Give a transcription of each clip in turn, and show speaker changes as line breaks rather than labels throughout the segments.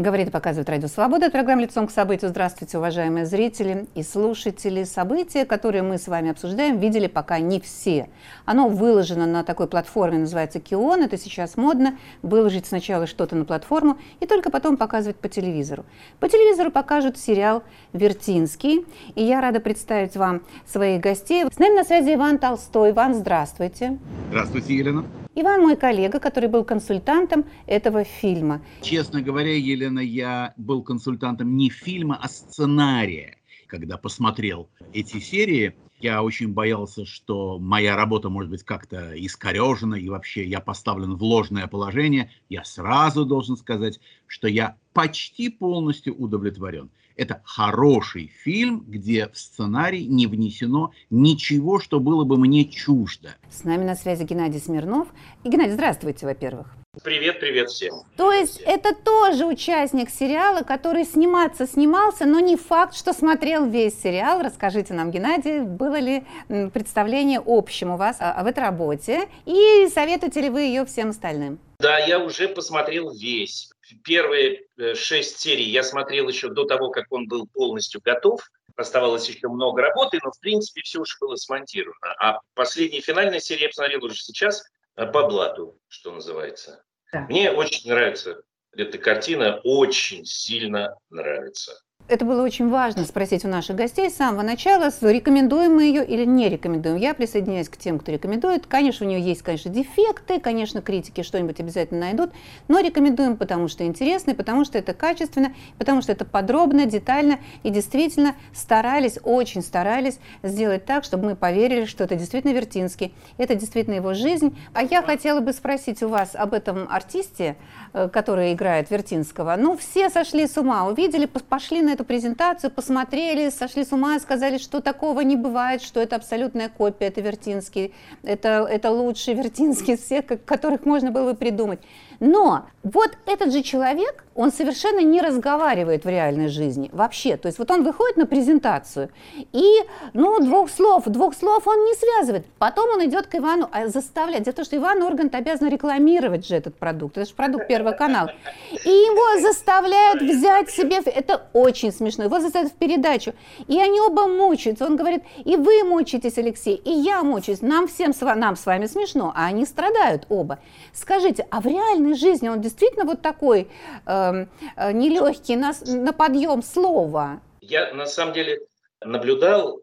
Говорит и показывает Радио Свобода. Программа «Лицом к событию». Здравствуйте, уважаемые зрители и слушатели. События, которые мы с вами обсуждаем, видели пока не все. Оно выложено на такой платформе, называется Кион. Это сейчас модно. Выложить сначала что-то на платформу и только потом показывать по телевизору. По телевизору покажут сериал «Вертинский». И я рада представить вам своих гостей. С нами на связи Иван Толстой. Иван, здравствуйте.
Здравствуйте, Елена.
Иван мой коллега, который был консультантом этого фильма.
Честно говоря, Елена, я был консультантом не фильма, а сценария. Когда посмотрел эти серии, я очень боялся, что моя работа может быть как-то искорежена, и вообще я поставлен в ложное положение. Я сразу должен сказать, что я почти полностью удовлетворен. Это хороший фильм, где в сценарий не внесено ничего, что было бы мне чуждо.
С нами на связи Геннадий Смирнов. И, Геннадий, здравствуйте, во-первых.
Привет, привет всем.
То есть это тоже участник сериала, который сниматься снимался, но не факт, что смотрел весь сериал. Расскажите нам, Геннадий, было ли представление общим у вас об этой работе и советуете ли вы ее всем остальным?
Да, я уже посмотрел весь первые э, шесть серий я смотрел еще до того, как он был полностью готов. Оставалось еще много работы, но, в принципе, все уже было смонтировано. А последняя финальная серия я посмотрел уже сейчас э, по блату, что называется. Да. Мне очень нравится эта картина, очень сильно нравится
это было очень важно спросить у наших гостей с самого начала, рекомендуем мы ее или не рекомендуем. Я присоединяюсь к тем, кто рекомендует. Конечно, у нее есть, конечно, дефекты, конечно, критики что-нибудь обязательно найдут, но рекомендуем, потому что интересно, потому что это качественно, потому что это подробно, детально, и действительно старались, очень старались сделать так, чтобы мы поверили, что это действительно Вертинский, это действительно его жизнь. А я хотела бы спросить у вас об этом артисте, э, который играет Вертинского. Ну, все сошли с ума, увидели, пошли на это эту презентацию, посмотрели, сошли с ума, сказали, что такого не бывает, что это абсолютная копия, это Вертинский, это, это лучший Вертинский из всех, которых можно было бы придумать. Но вот этот же человек, он совершенно не разговаривает в реальной жизни вообще. То есть вот он выходит на презентацию, и, ну, двух слов, двух слов он не связывает. Потом он идет к Ивану, а заставляет. Дело в том, что Иван Ургант обязан рекламировать же этот продукт. Это же продукт Первого канала. И его заставляют взять себе... Это очень смешно. Его заставляют в передачу. И они оба мучаются. Он говорит, и вы мучаетесь, Алексей, и я мучаюсь. Нам всем, нам с вами смешно, а они страдают оба. Скажите, а в реальной жизни он действительно вот такой э, нелегкий на, на подъем слова?
Я на самом деле наблюдал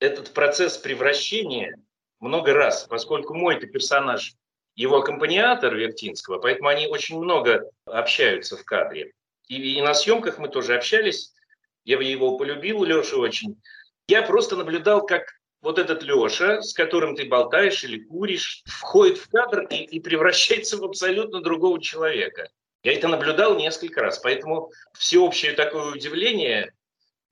этот процесс превращения много раз, поскольку мой -то персонаж его аккомпаниатор Вертинского, поэтому они очень много общаются в кадре. И, и на съемках мы тоже общались. Я его полюбил, Леша, очень. Я просто наблюдал, как вот этот Леша, с которым ты болтаешь или куришь, входит в кадр и, и превращается в абсолютно другого человека. Я это наблюдал несколько раз, поэтому всеобщее такое удивление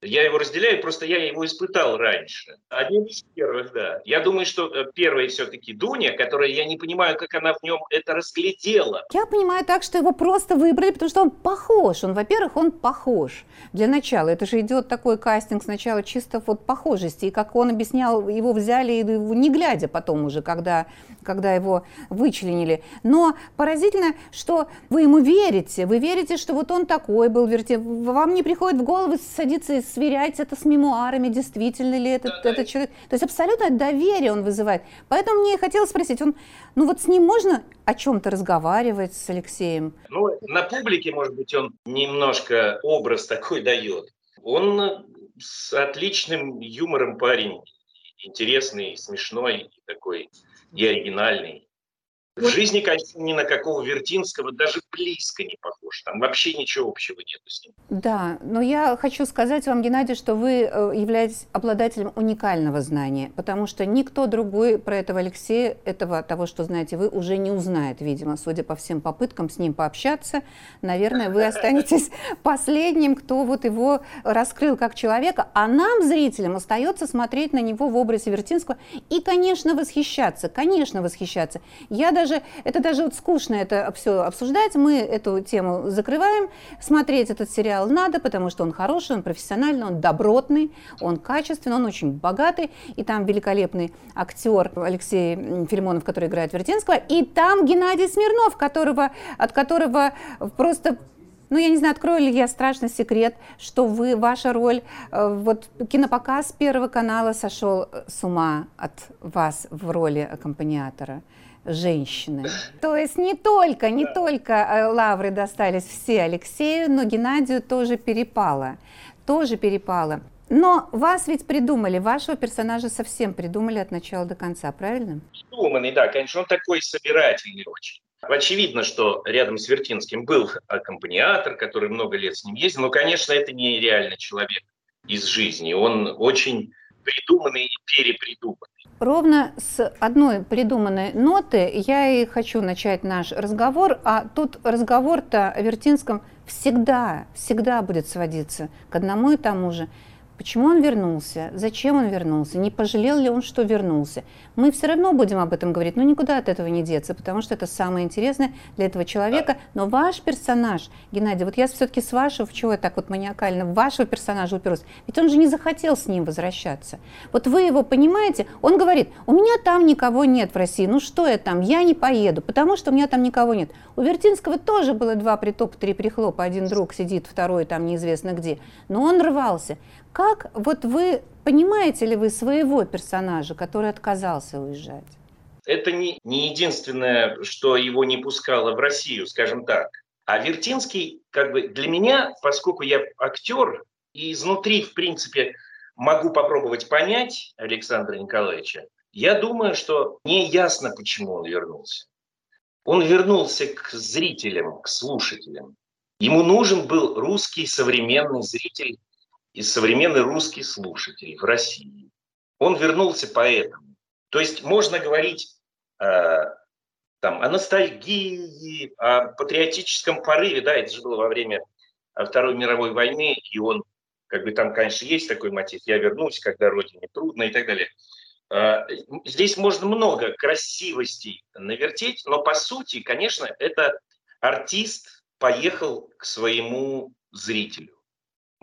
я его разделяю, просто я его испытал раньше. Одним из первых, да. Я думаю, что э, первая все-таки Дуня, которая, я не понимаю, как она в нем это разглядела.
Я понимаю так, что его просто выбрали, потому что он похож. Он, во-первых, он похож. Для начала, это же идет такой кастинг сначала чисто вот похожести. И как он объяснял, его взяли не глядя потом уже, когда, когда его вычленили. Но поразительно, что вы ему верите. Вы верите, что вот он такой был. Вам не приходит в голову садиться и сверять это с мемуарами, действительно ли этот, да, этот человек. То есть абсолютное доверие он вызывает. Поэтому мне хотелось спросить, он, ну вот с ним можно о чем-то разговаривать с Алексеем?
Ну, на публике, может быть, он немножко образ такой дает. Он с отличным юмором парень, интересный, смешной, такой и оригинальный. В жизни, конечно, ни на какого Вертинского даже близко не похож. Там вообще ничего общего нет с ним.
Да, но я хочу сказать вам, Геннадий, что вы э, являетесь обладателем уникального знания, потому что никто другой про этого Алексея, этого того, что знаете вы, уже не узнает, видимо, судя по всем попыткам с ним пообщаться. Наверное, вы останетесь последним, кто вот его раскрыл как человека, а нам, зрителям, остается смотреть на него в образе Вертинского и, конечно, восхищаться, конечно, восхищаться. Я даже даже, это даже вот скучно это все обсуждать, мы эту тему закрываем. Смотреть этот сериал надо, потому что он хороший, он профессиональный, он добротный, он качественный, он очень богатый. И там великолепный актер Алексей Филимонов, который играет Вертинского, и там Геннадий Смирнов, которого, от которого просто Ну, я не знаю, открою ли я страшный секрет, что вы, ваша роль, э, вот кинопоказ Первого канала сошел с ума от вас в роли аккомпаниатора женщины. То есть не только, не только э, лавры достались все Алексею, но Геннадию тоже перепало. Тоже перепало. Но вас ведь придумали, вашего персонажа совсем придумали от начала до конца, правильно?
Придуманный, да, конечно, он такой собирательный очень. Очевидно, что рядом с Вертинским был аккомпаниатор, который много лет с ним ездил, но, конечно, это не реальный человек из жизни. Он очень придуманный и перепридуманный.
Ровно с одной придуманной ноты я и хочу начать наш разговор, а тут разговор-то о Вертинском всегда, всегда будет сводиться к одному и тому же – Почему он вернулся? Зачем он вернулся? Не пожалел ли он, что вернулся? Мы все равно будем об этом говорить, но никуда от этого не деться, потому что это самое интересное для этого человека. Но ваш персонаж, Геннадий, вот я все-таки с вашего, чего я так вот маниакально, вашего персонажа уперлась, ведь он же не захотел с ним возвращаться. Вот вы его понимаете, он говорит, у меня там никого нет в России, ну что я там, я не поеду, потому что у меня там никого нет. У Вертинского тоже было два притопа, три прихлопа, один друг сидит, второй там неизвестно где, но он рвался. Как вот вы понимаете ли вы своего персонажа, который отказался уезжать?
Это не, не единственное, что его не пускало в Россию, скажем так. А Вертинский, как бы для меня, поскольку я актер, и изнутри, в принципе, могу попробовать понять Александра Николаевича, я думаю, что не ясно, почему он вернулся. Он вернулся к зрителям, к слушателям. Ему нужен был русский современный зритель, и современный русский слушатель в России. Он вернулся поэтому. То есть можно говорить э, там, о ностальгии, о патриотическом порыве. Да, это же было во время э, Второй мировой войны, и он, как бы там, конечно, есть такой мотив «я вернусь, когда родине трудно» и так далее. Э, здесь можно много красивостей навертеть, но по сути, конечно, это артист поехал к своему зрителю.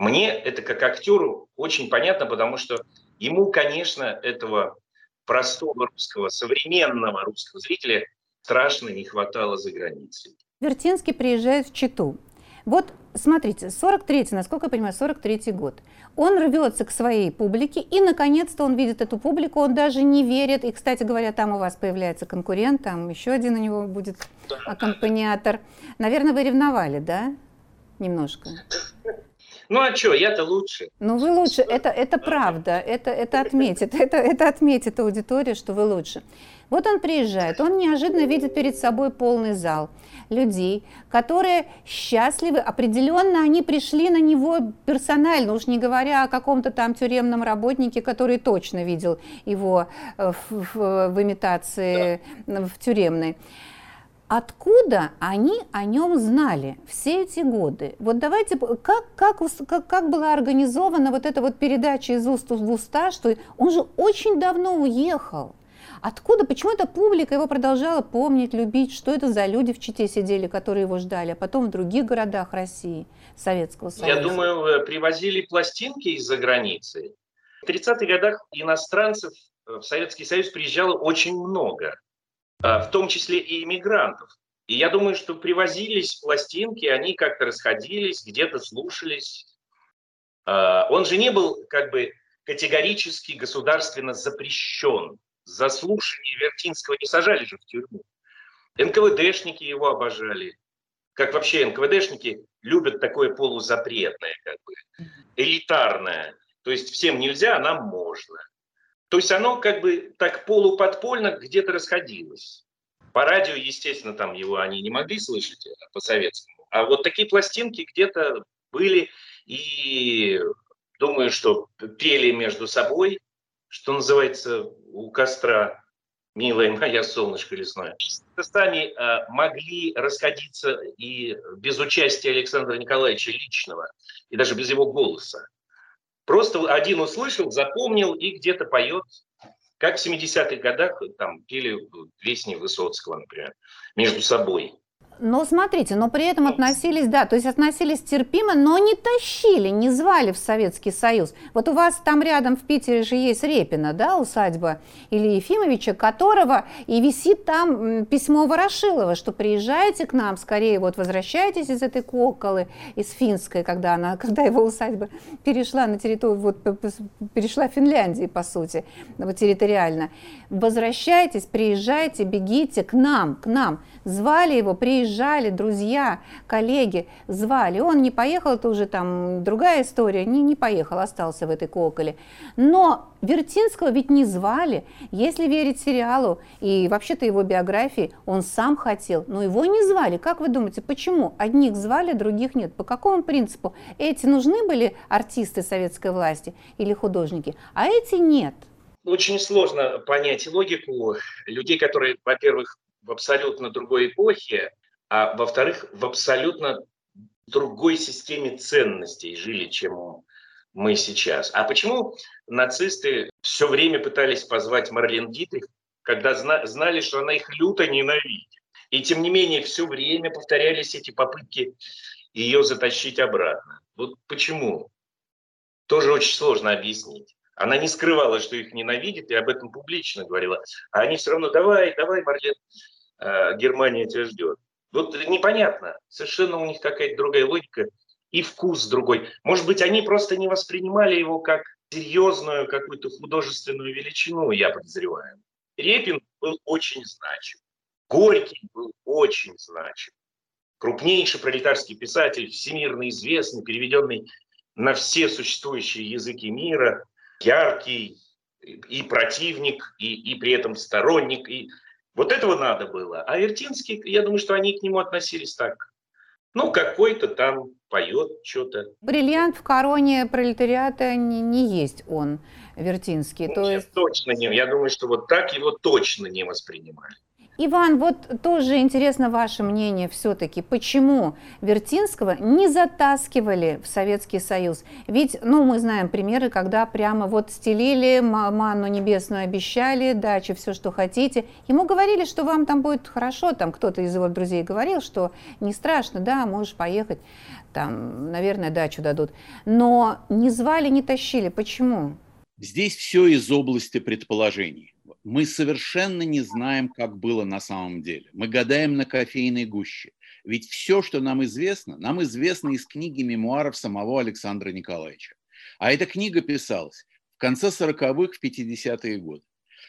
Мне это как актеру очень понятно, потому что ему, конечно, этого простого русского, современного русского зрителя страшно не хватало за границей.
Вертинский приезжает в Читу. Вот смотрите, 43-й, насколько я понимаю, 43-й год. Он рвется к своей публике, и наконец-то он видит эту публику, он даже не верит. И, кстати говоря, там у вас появляется конкурент, там еще один у него будет аккомпаниатор. Наверное, вы ревновали, да? Немножко.
Ну а что, я-то лучше.
Ну вы лучше, это, это правда, это, это отметит, это, это отметит аудитория, что вы лучше. Вот он приезжает, он неожиданно видит перед собой полный зал людей, которые счастливы, определенно они пришли на него персонально, уж не говоря о каком-то там тюремном работнике, который точно видел его в, в, в имитации да. в тюремной. Откуда они о нем знали все эти годы? Вот давайте, как, как, как, как была организована вот эта вот передача из уст в уста, что он же очень давно уехал. Откуда, почему эта публика его продолжала помнить, любить, что это за люди в Чите сидели, которые его ждали, а потом в других городах России, Советского Союза?
Я думаю, э, привозили пластинки из-за границы. В 30-х годах иностранцев в Советский Союз приезжало очень много. А, в том числе и иммигрантов. И я думаю, что привозились пластинки, они как-то расходились, где-то слушались. А, он же не был как бы категорически государственно запрещен. За слушание Вертинского не сажали же в тюрьму. НКВДшники его обожали. Как вообще НКВДшники любят такое полузапретное, как бы, элитарное. То есть всем нельзя, а нам можно. То есть оно как бы так полуподпольно где-то расходилось. По радио, естественно, там его они не могли слышать э, по-советскому. А вот такие пластинки где-то были. И думаю, что пели между собой, что называется, у костра «Милая моя солнышко лесное». Сами э, могли расходиться и без участия Александра Николаевича личного, и даже без его голоса. Просто один услышал, запомнил и где-то поет. Как в 70-х годах там пели песни Высоцкого, например, между собой.
Но смотрите, но при этом относились, да, то есть относились терпимо, но не тащили, не звали в Советский Союз. Вот у вас там рядом в Питере же есть Репина, да, усадьба Ильи Ефимовича, которого и висит там письмо Ворошилова, что приезжайте к нам, скорее вот возвращайтесь из этой коколы, из финской, когда она, когда его усадьба перешла на территорию, вот перешла в Финляндии, по сути, вот территориально. Возвращайтесь, приезжайте, бегите к нам, к нам. Звали его, приезжали друзья, коллеги, звали. Он не поехал, это уже там другая история, не, не поехал, остался в этой коколе. Но Вертинского ведь не звали. Если верить сериалу и вообще-то его биографии, он сам хотел, но его не звали. Как вы думаете, почему? Одних звали, других нет. По какому принципу? Эти нужны были артисты советской власти или художники, а эти нет?
Очень сложно понять логику людей, которые, во-первых, в абсолютно другой эпохе, а во-вторых, в абсолютно другой системе ценностей жили, чем мы сейчас. А почему нацисты все время пытались позвать Марлен Дитрих, когда зна- знали, что она их люто ненавидит? И тем не менее, все время повторялись эти попытки ее затащить обратно. Вот почему? Тоже очень сложно объяснить. Она не скрывала, что их ненавидит, и об этом публично говорила. А они все равно, давай, давай, Марлен, э, Германия тебя ждет. Вот непонятно, совершенно у них какая-то другая логика и вкус другой. Может быть, они просто не воспринимали его как серьезную какую-то художественную величину, я подозреваю. Репин был очень значим. Горький был очень значим. Крупнейший пролетарский писатель, всемирно известный, переведенный на все существующие языки мира – яркий и противник, и, и при этом сторонник. И вот этого надо было. А Вертинский, я думаю, что они к нему относились так. Ну, какой-то там поет что-то.
Бриллиант в короне пролетариата не, не есть он, Вертинский.
Ну,
то есть...
Точно не. Я думаю, что вот так его точно не воспринимали.
Иван, вот тоже интересно ваше мнение все-таки, почему Вертинского не затаскивали в Советский Союз? Ведь, ну, мы знаем примеры, когда прямо вот стелили, манну небесную обещали, дачу, все, что хотите. Ему говорили, что вам там будет хорошо, там кто-то из его друзей говорил, что не страшно, да, можешь поехать, там, наверное, дачу дадут. Но не звали, не тащили. Почему?
Здесь все из области предположений мы совершенно не знаем, как было на самом деле. Мы гадаем на кофейной гуще. Ведь все, что нам известно, нам известно из книги мемуаров самого Александра Николаевича. А эта книга писалась в конце 40-х, в 50-е годы.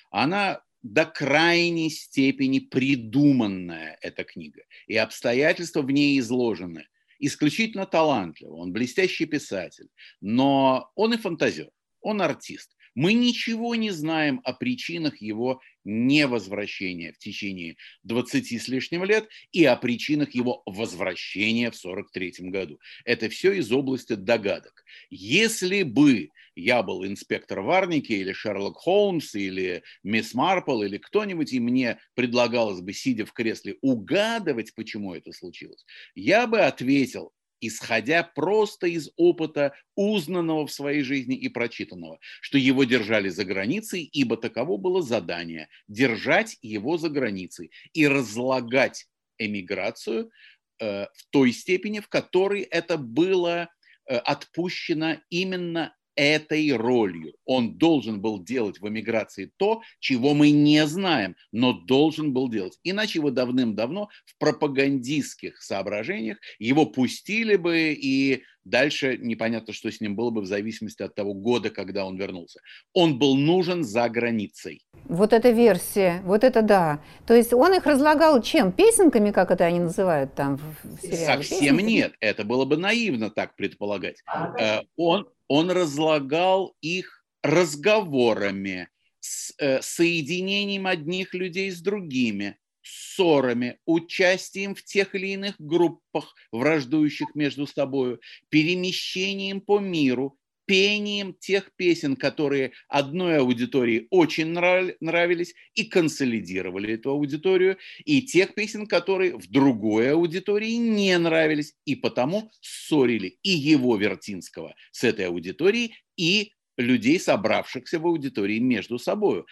Она до крайней степени придуманная, эта книга. И обстоятельства в ней изложены. Исключительно талантливый, он блестящий писатель, но он и фантазер, он артист. Мы ничего не знаем о причинах его невозвращения в течение 20 с лишним лет и о причинах его возвращения в 43 году. Это все из области догадок. Если бы я был инспектор Варники или Шерлок Холмс или мисс Марпл или кто-нибудь, и мне предлагалось бы, сидя в кресле, угадывать, почему это случилось, я бы ответил, исходя просто из опыта, узнанного в своей жизни и прочитанного, что его держали за границей, ибо таково было задание – держать его за границей и разлагать эмиграцию э, в той степени, в которой это было э, отпущено именно этой ролью. Он должен был делать в эмиграции то, чего мы не знаем, но должен был делать. Иначе его давным-давно в пропагандистских соображениях его пустили бы, и дальше непонятно, что с ним было бы в зависимости от того года, когда он вернулся. Он был нужен за границей.
Вот эта версия, вот это да. То есть он их разлагал чем? Песенками, как это они называют там в
сериале? Совсем Песенками? нет. Это было бы наивно так предполагать. Э, он он разлагал их разговорами, с, э, соединением одних людей с другими, ссорами, участием в тех или иных группах, враждующих между собой, перемещением по миру, пением тех песен, которые одной аудитории очень нравились и консолидировали эту аудиторию, и тех песен, которые в другой аудитории не нравились и потому ссорили и его Вертинского с этой аудиторией, и людей, собравшихся в аудитории между собой.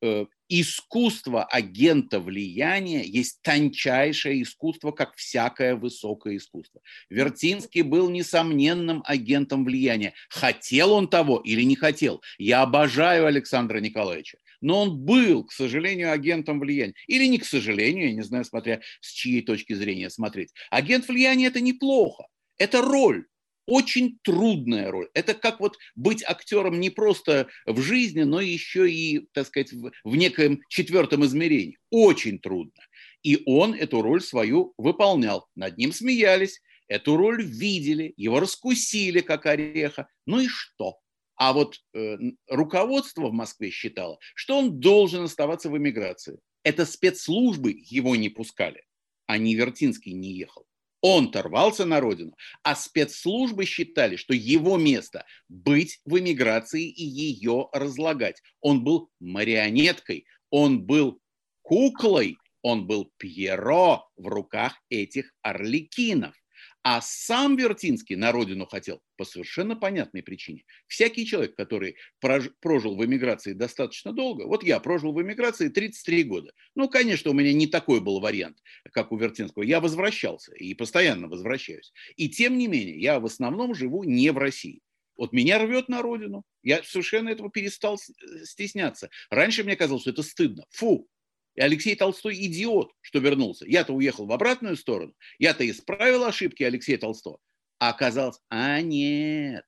Э, искусство агента влияния есть тончайшее искусство, как всякое высокое искусство. Вертинский был несомненным агентом влияния. Хотел он того или не хотел? Я обожаю Александра Николаевича. Но он был, к сожалению, агентом влияния. Или не к сожалению, я не знаю, смотря с чьей точки зрения смотреть. Агент влияния – это неплохо. Это роль очень трудная роль. Это как вот быть актером не просто в жизни, но еще и, так сказать, в, в некоем четвертом измерении. Очень трудно. И он эту роль свою выполнял. Над ним смеялись, эту роль видели, его раскусили как ореха. Ну и что? А вот э, руководство в Москве считало, что он должен оставаться в эмиграции. Это спецслужбы его не пускали, а Невертинский не ехал. Он торвался на родину, а спецслужбы считали, что его место быть в эмиграции и ее разлагать. Он был марионеткой, он был куклой, он был Пьеро в руках этих орликинов. А сам Вертинский на родину хотел по совершенно понятной причине. Всякий человек, который прожил в эмиграции достаточно долго, вот я прожил в эмиграции 33 года. Ну, конечно, у меня не такой был вариант, как у Вертинского. Я возвращался и постоянно возвращаюсь. И тем не менее, я в основном живу не в России. Вот меня рвет на родину. Я совершенно этого перестал стесняться. Раньше мне казалось, что это стыдно. Фу, и Алексей Толстой идиот, что вернулся. Я-то уехал в обратную сторону. Я-то исправил ошибки Алексея Толстого. А оказалось, а нет,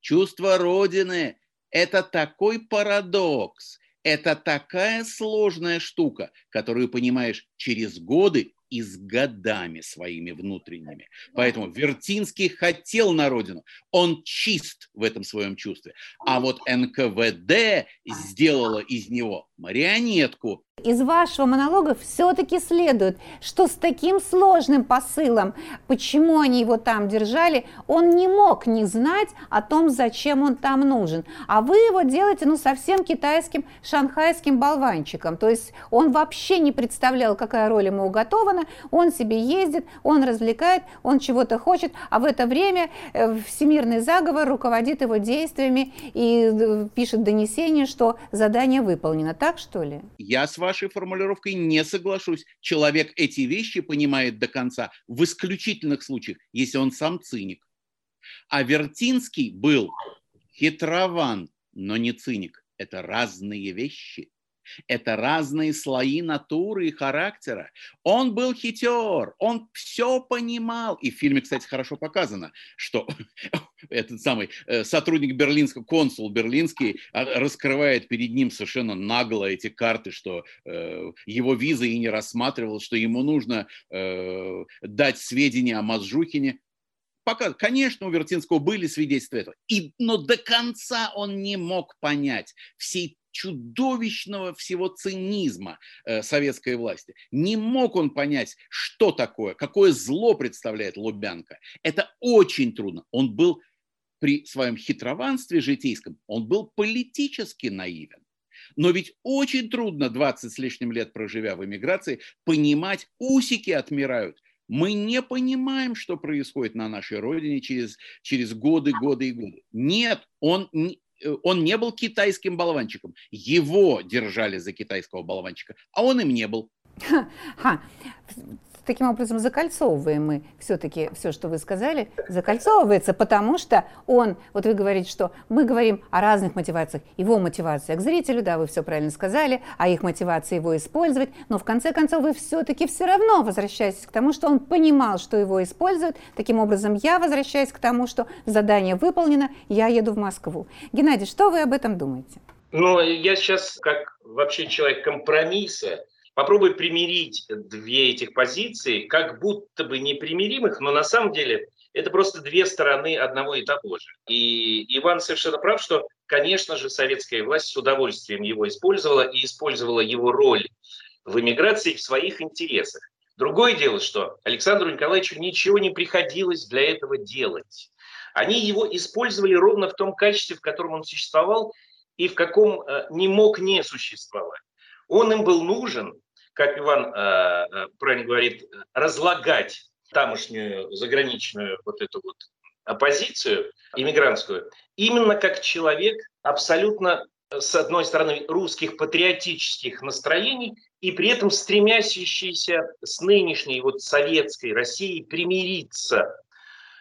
чувство Родины – это такой парадокс, это такая сложная штука, которую понимаешь через годы и с годами своими внутренними. Поэтому Вертинский хотел на родину, он чист в этом своем чувстве. А вот НКВД сделала из него марионетку,
из вашего монолога все-таки следует, что с таким сложным посылом, почему они его там держали, он не мог не знать о том, зачем он там нужен. А вы его делаете ну, совсем китайским шанхайским болванчиком. То есть он вообще не представлял, какая роль ему уготована. Он себе ездит, он развлекает, он чего-то хочет, а в это время э, всемирный заговор руководит его действиями и э, пишет донесение, что задание выполнено. Так что ли?
Я с вашей формулировкой не соглашусь. Человек эти вещи понимает до конца в исключительных случаях, если он сам циник. А Вертинский был хитрован, но не циник. Это разные вещи. Это разные слои натуры и характера. Он был хитер, он все понимал. И в фильме, кстати, хорошо показано, что этот самый э, сотрудник берлинского, консул берлинский а, раскрывает перед ним совершенно нагло эти карты, что э, его виза и не рассматривал, что ему нужно э, дать сведения о Мазжухине. Пока, конечно, у Вертинского были свидетельства этого, и, но до конца он не мог понять всей чудовищного всего цинизма э, советской власти. Не мог он понять, что такое, какое зло представляет Лубянка. Это очень трудно. Он был при своем хитрованстве житейском, он был политически наивен. Но ведь очень трудно 20 с лишним лет проживя в эмиграции понимать, усики отмирают. Мы не понимаем, что происходит на нашей родине через, через годы, годы и годы. Нет, он он не был китайским болванчиком. Его держали за китайского болванчика, а он им не был.
Ха, таким образом закольцовываем мы все-таки все, что вы сказали, закольцовывается, потому что он, вот вы говорите, что мы говорим о разных мотивациях. Его мотивация к зрителю, да, вы все правильно сказали, а их мотивация его использовать, но в конце концов вы все-таки все равно возвращаетесь к тому, что он понимал, что его используют. Таким образом, я возвращаюсь к тому, что задание выполнено, я еду в Москву. Геннадий, что вы об этом думаете?
Ну, я сейчас, как вообще человек компромисса, Попробуй примирить две этих позиции, как будто бы непримиримых, но на самом деле это просто две стороны одного и того же. И Иван совершенно прав, что, конечно же, советская власть с удовольствием его использовала и использовала его роль в эмиграции в своих интересах. Другое дело, что Александру Николаевичу ничего не приходилось для этого делать. Они его использовали ровно в том качестве, в котором он существовал и в каком э, не мог не существовать. Он им был нужен, как Иван э, э, правильно говорит, разлагать тамошнюю заграничную вот эту вот оппозицию иммигрантскую, именно как человек абсолютно с одной стороны, русских патриотических настроений и при этом стремящийся с нынешней вот советской Россией примириться,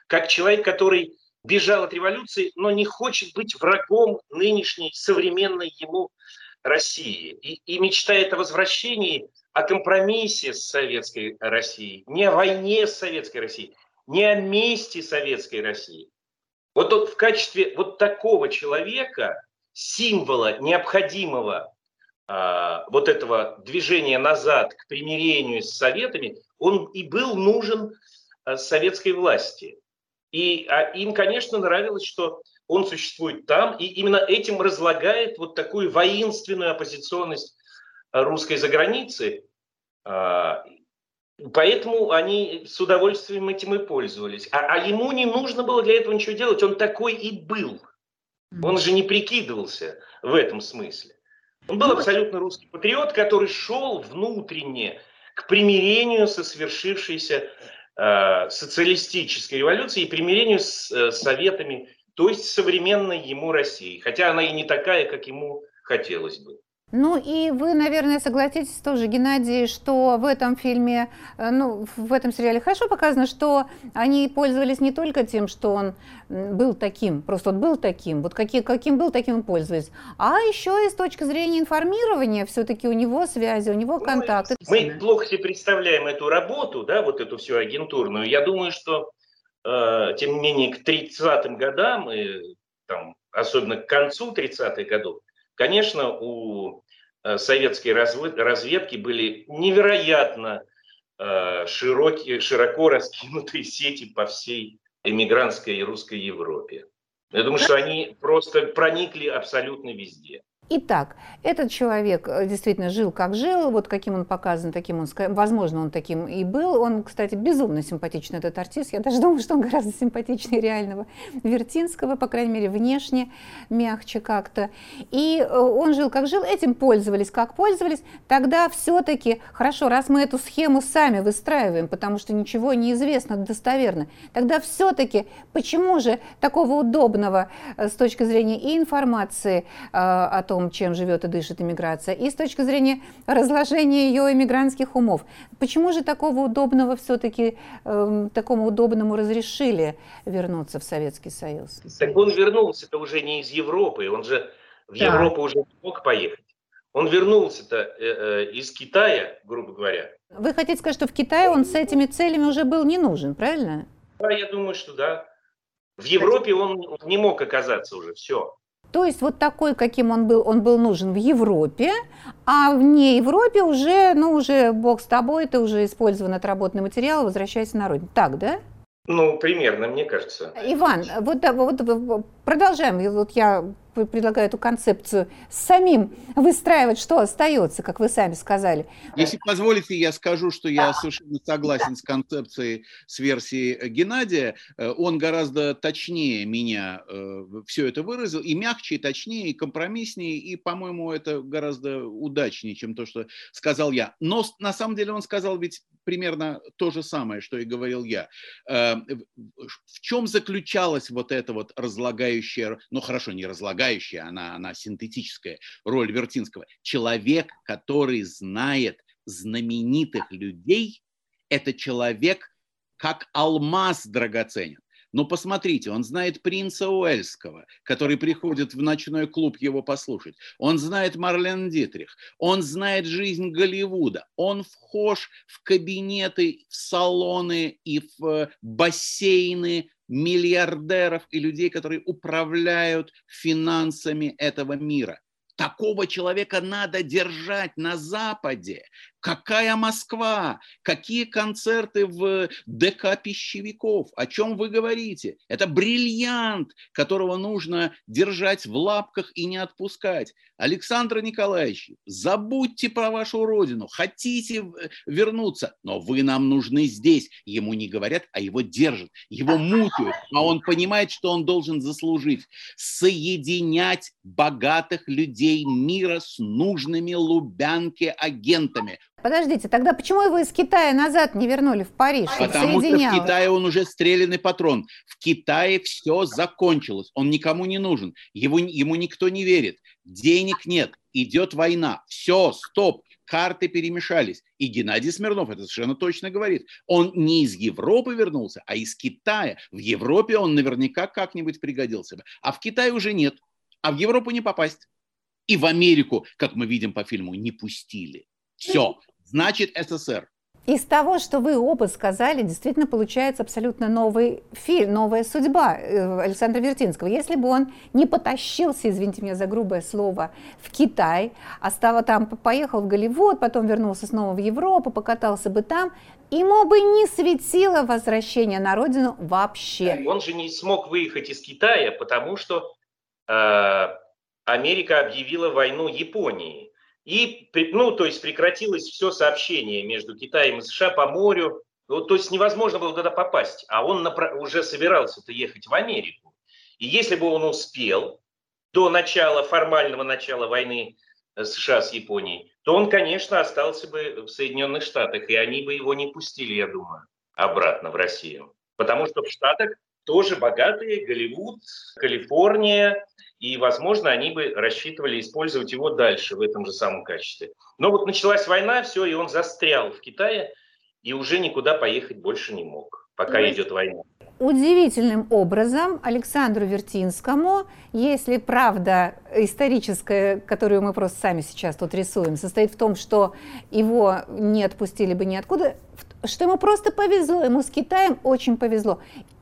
как человек, который бежал от революции, но не хочет быть врагом нынешней современной ему России и, и мечтает о возвращении, о компромиссе с советской Россией, не о войне с советской Россией, не о месте советской России. Вот он в качестве вот такого человека, символа необходимого а, вот этого движения назад к примирению с Советами, он и был нужен а, советской власти. И а, им, конечно, нравилось, что он существует там, и именно этим разлагает вот такую воинственную оппозиционность а, русской заграницы. А, поэтому они с удовольствием этим и пользовались. А, а ему не нужно было для этого ничего делать, он такой и был. Он же не прикидывался в этом смысле. Он был ну, абсолютно русский патриот, который шел внутренне к примирению со свершившейся э, социалистической революцией и примирению с э, советами, то есть современной ему России, хотя она и не такая, как ему хотелось бы.
Ну и вы, наверное, согласитесь тоже, Геннадий, что в этом фильме, э, ну, в этом сериале хорошо показано, что они пользовались не только тем, что он был таким, просто он был таким, вот какие, каким был, таким и пользовались, а еще и с точки зрения информирования, все-таки у него связи, у него ну, контакты.
Мы плохо себе представляем эту работу, да, вот эту всю агентурную. Я думаю, что, тем не менее, к 30-м годам, и, там, особенно к концу 30-х годов, Конечно, у э, советской разведки были невероятно э, широкие, широко раскинутые сети по всей эмигрантской и русской Европе. Я думаю, что они просто проникли абсолютно везде.
Итак, этот человек э, действительно жил, как жил, вот каким он показан, таким он, возможно, он таким и был. Он, кстати, безумно симпатичный, этот артист. Я даже думаю, что он гораздо симпатичнее реального Вертинского, по крайней мере, внешне, мягче как-то. И э, он жил, как жил, этим пользовались, как пользовались. Тогда все-таки, хорошо, раз мы эту схему сами выстраиваем, потому что ничего не известно достоверно, тогда все-таки почему же такого удобного э, с точки зрения и информации о том, том, чем живет и дышит иммиграция, и с точки зрения разложения ее иммигрантских умов. Почему же такого удобного все-таки, э, такому удобному разрешили вернуться в Советский Союз?
Так он вернулся-то уже не из Европы, он же в да. Европу уже не мог поехать. Он вернулся-то э, э, из Китая, грубо говоря.
Вы хотите сказать, что в Китае он с этими целями уже был не нужен, правильно?
Да, я думаю, что да. В Европе он не мог оказаться уже, все.
То есть вот такой, каким он был, он был нужен в Европе, а вне Европе уже, ну уже бог с тобой, ты уже использован отработанный материал, возвращайся на родину. Так, да?
Ну, примерно, мне кажется.
Иван, вот, вот продолжаем. Вот я предлагаю эту концепцию самим выстраивать, что остается, как вы сами сказали.
Если позволите, я скажу, что я совершенно согласен с концепцией, с версией Геннадия. Э, он гораздо точнее меня э, все это выразил, и мягче, и точнее, и компромисснее, и, по-моему, это гораздо удачнее, чем то, что сказал я. Но на самом деле он сказал ведь примерно то же самое, что и говорил я. Э, в чем заключалась вот эта вот разлагающая, ну хорошо, не разлагающая, она, она синтетическая роль Вертинского. Человек, который знает знаменитых людей, это человек как алмаз драгоценен. Но посмотрите, он знает принца Уэльского, который приходит в ночной клуб его послушать. Он знает Марлен Дитрих. Он знает жизнь Голливуда. Он вхож в кабинеты, в салоны и в э, бассейны миллиардеров и людей, которые управляют финансами этого мира. Такого человека надо держать на Западе. Какая Москва? Какие концерты в ДК пищевиков? О чем вы говорите? Это бриллиант, которого нужно держать в лапках и не отпускать. Александр Николаевич, забудьте про вашу родину. Хотите вернуться, но вы нам нужны здесь. Ему не говорят, а его держат. Его мутают, а он понимает, что он должен заслужить. Соединять богатых людей мира с нужными Лубянке агентами
Подождите, тогда почему его из Китая назад не вернули в Париж?
Потому что в Китае он уже стрелянный патрон. В Китае все закончилось. Он никому не нужен. Его, ему никто не верит. Денег нет. Идет война. Все, стоп. Карты перемешались. И Геннадий Смирнов это совершенно точно говорит. Он не из Европы вернулся, а из Китая. В Европе он наверняка как-нибудь пригодился бы. А в Китае уже нет. А в Европу не попасть. И в Америку, как мы видим по фильму, не пустили. Все, значит СССР.
Из того, что вы оба сказали, действительно получается абсолютно новый фильм, новая судьба э, Александра Вертинского. Если бы он не потащился, извините меня за грубое слово, в Китай, а стало там, поехал в Голливуд, потом вернулся снова в Европу, покатался бы там, ему бы не светило возвращение на родину вообще.
Он же не смог выехать из Китая, потому что э, Америка объявила войну Японии. И, ну, то есть прекратилось все сообщение между Китаем и США по морю. Ну, то есть невозможно было туда попасть. А он напра- уже собирался-то ехать в Америку. И если бы он успел до начала, формального начала войны э, США с Японией, то он, конечно, остался бы в Соединенных Штатах, и они бы его не пустили, я думаю, обратно в Россию. Потому что в Штатах тоже богатые, Голливуд, Калифорния, и, возможно, они бы рассчитывали использовать его дальше в этом же самом качестве. Но вот началась война, все, и он застрял в Китае, и уже никуда поехать больше не мог, пока ну, идет война.
Удивительным образом Александру Вертинскому, если правда историческая, которую мы просто сами сейчас тут рисуем, состоит в том, что его не отпустили бы ниоткуда, что ему просто повезло, ему с Китаем очень повезло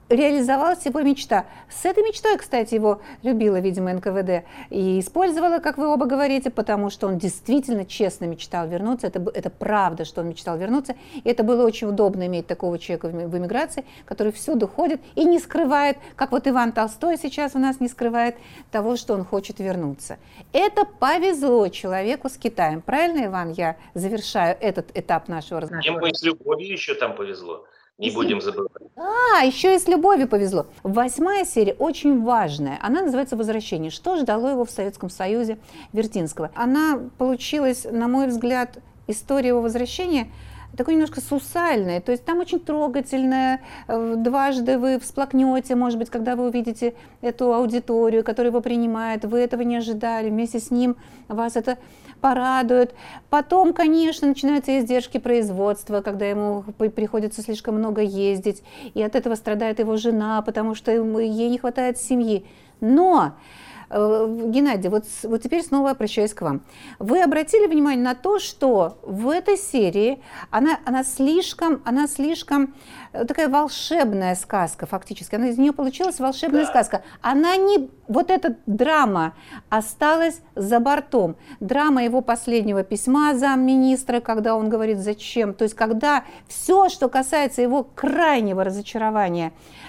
реализовалась его мечта. С этой мечтой, кстати, его любила, видимо, НКВД и использовала, как вы оба говорите, потому что он действительно честно мечтал вернуться. Это, это правда, что он мечтал вернуться. И это было очень удобно иметь такого человека в, в эмиграции, который всюду ходит и не скрывает, как вот Иван Толстой сейчас у нас не скрывает того, что он хочет вернуться. Это повезло человеку с Китаем. Правильно, Иван, я завершаю этот этап нашего разговора?
Ему и с любовью еще там повезло. Не будем забывать.
А, еще и с любовью повезло. Восьмая серия очень важная. Она называется «Возвращение». Что ждало его в Советском Союзе Вертинского? Она получилась, на мой взгляд, история его возвращения такой немножко сусальное, то есть там очень трогательное, э, дважды вы всплакнете, может быть, когда вы увидите эту аудиторию, которая его принимает, вы этого не ожидали, вместе с ним вас это порадует. Потом, конечно, начинаются издержки производства, когда ему приходится слишком много ездить, и от этого страдает его жена, потому что ей не хватает семьи. Но Геннадий, вот, вот теперь снова обращаюсь к вам. Вы обратили внимание на то, что в этой серии она, она слишком, она слишком э, такая волшебная сказка фактически. Она из нее получилась волшебная да. сказка. Она не, вот эта драма осталась за бортом. Драма его последнего письма замминистра, когда он говорит, зачем. То есть когда все, что касается его крайнего разочарования, Э,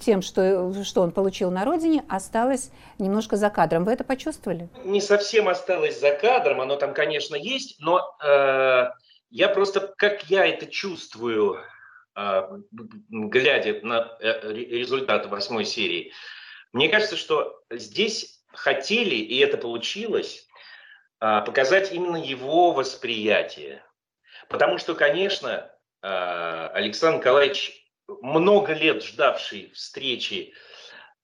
тем, что, что он получил на родине, осталось немножко за кадром. Вы это почувствовали?
Не совсем осталось за кадром, оно там, конечно, есть, но э, я просто, как я это чувствую, э, глядя на э, результаты восьмой серии, мне кажется, что здесь хотели, и это получилось, э, показать именно его восприятие. Потому что, конечно, Александр Николаевич много лет ждавший встречи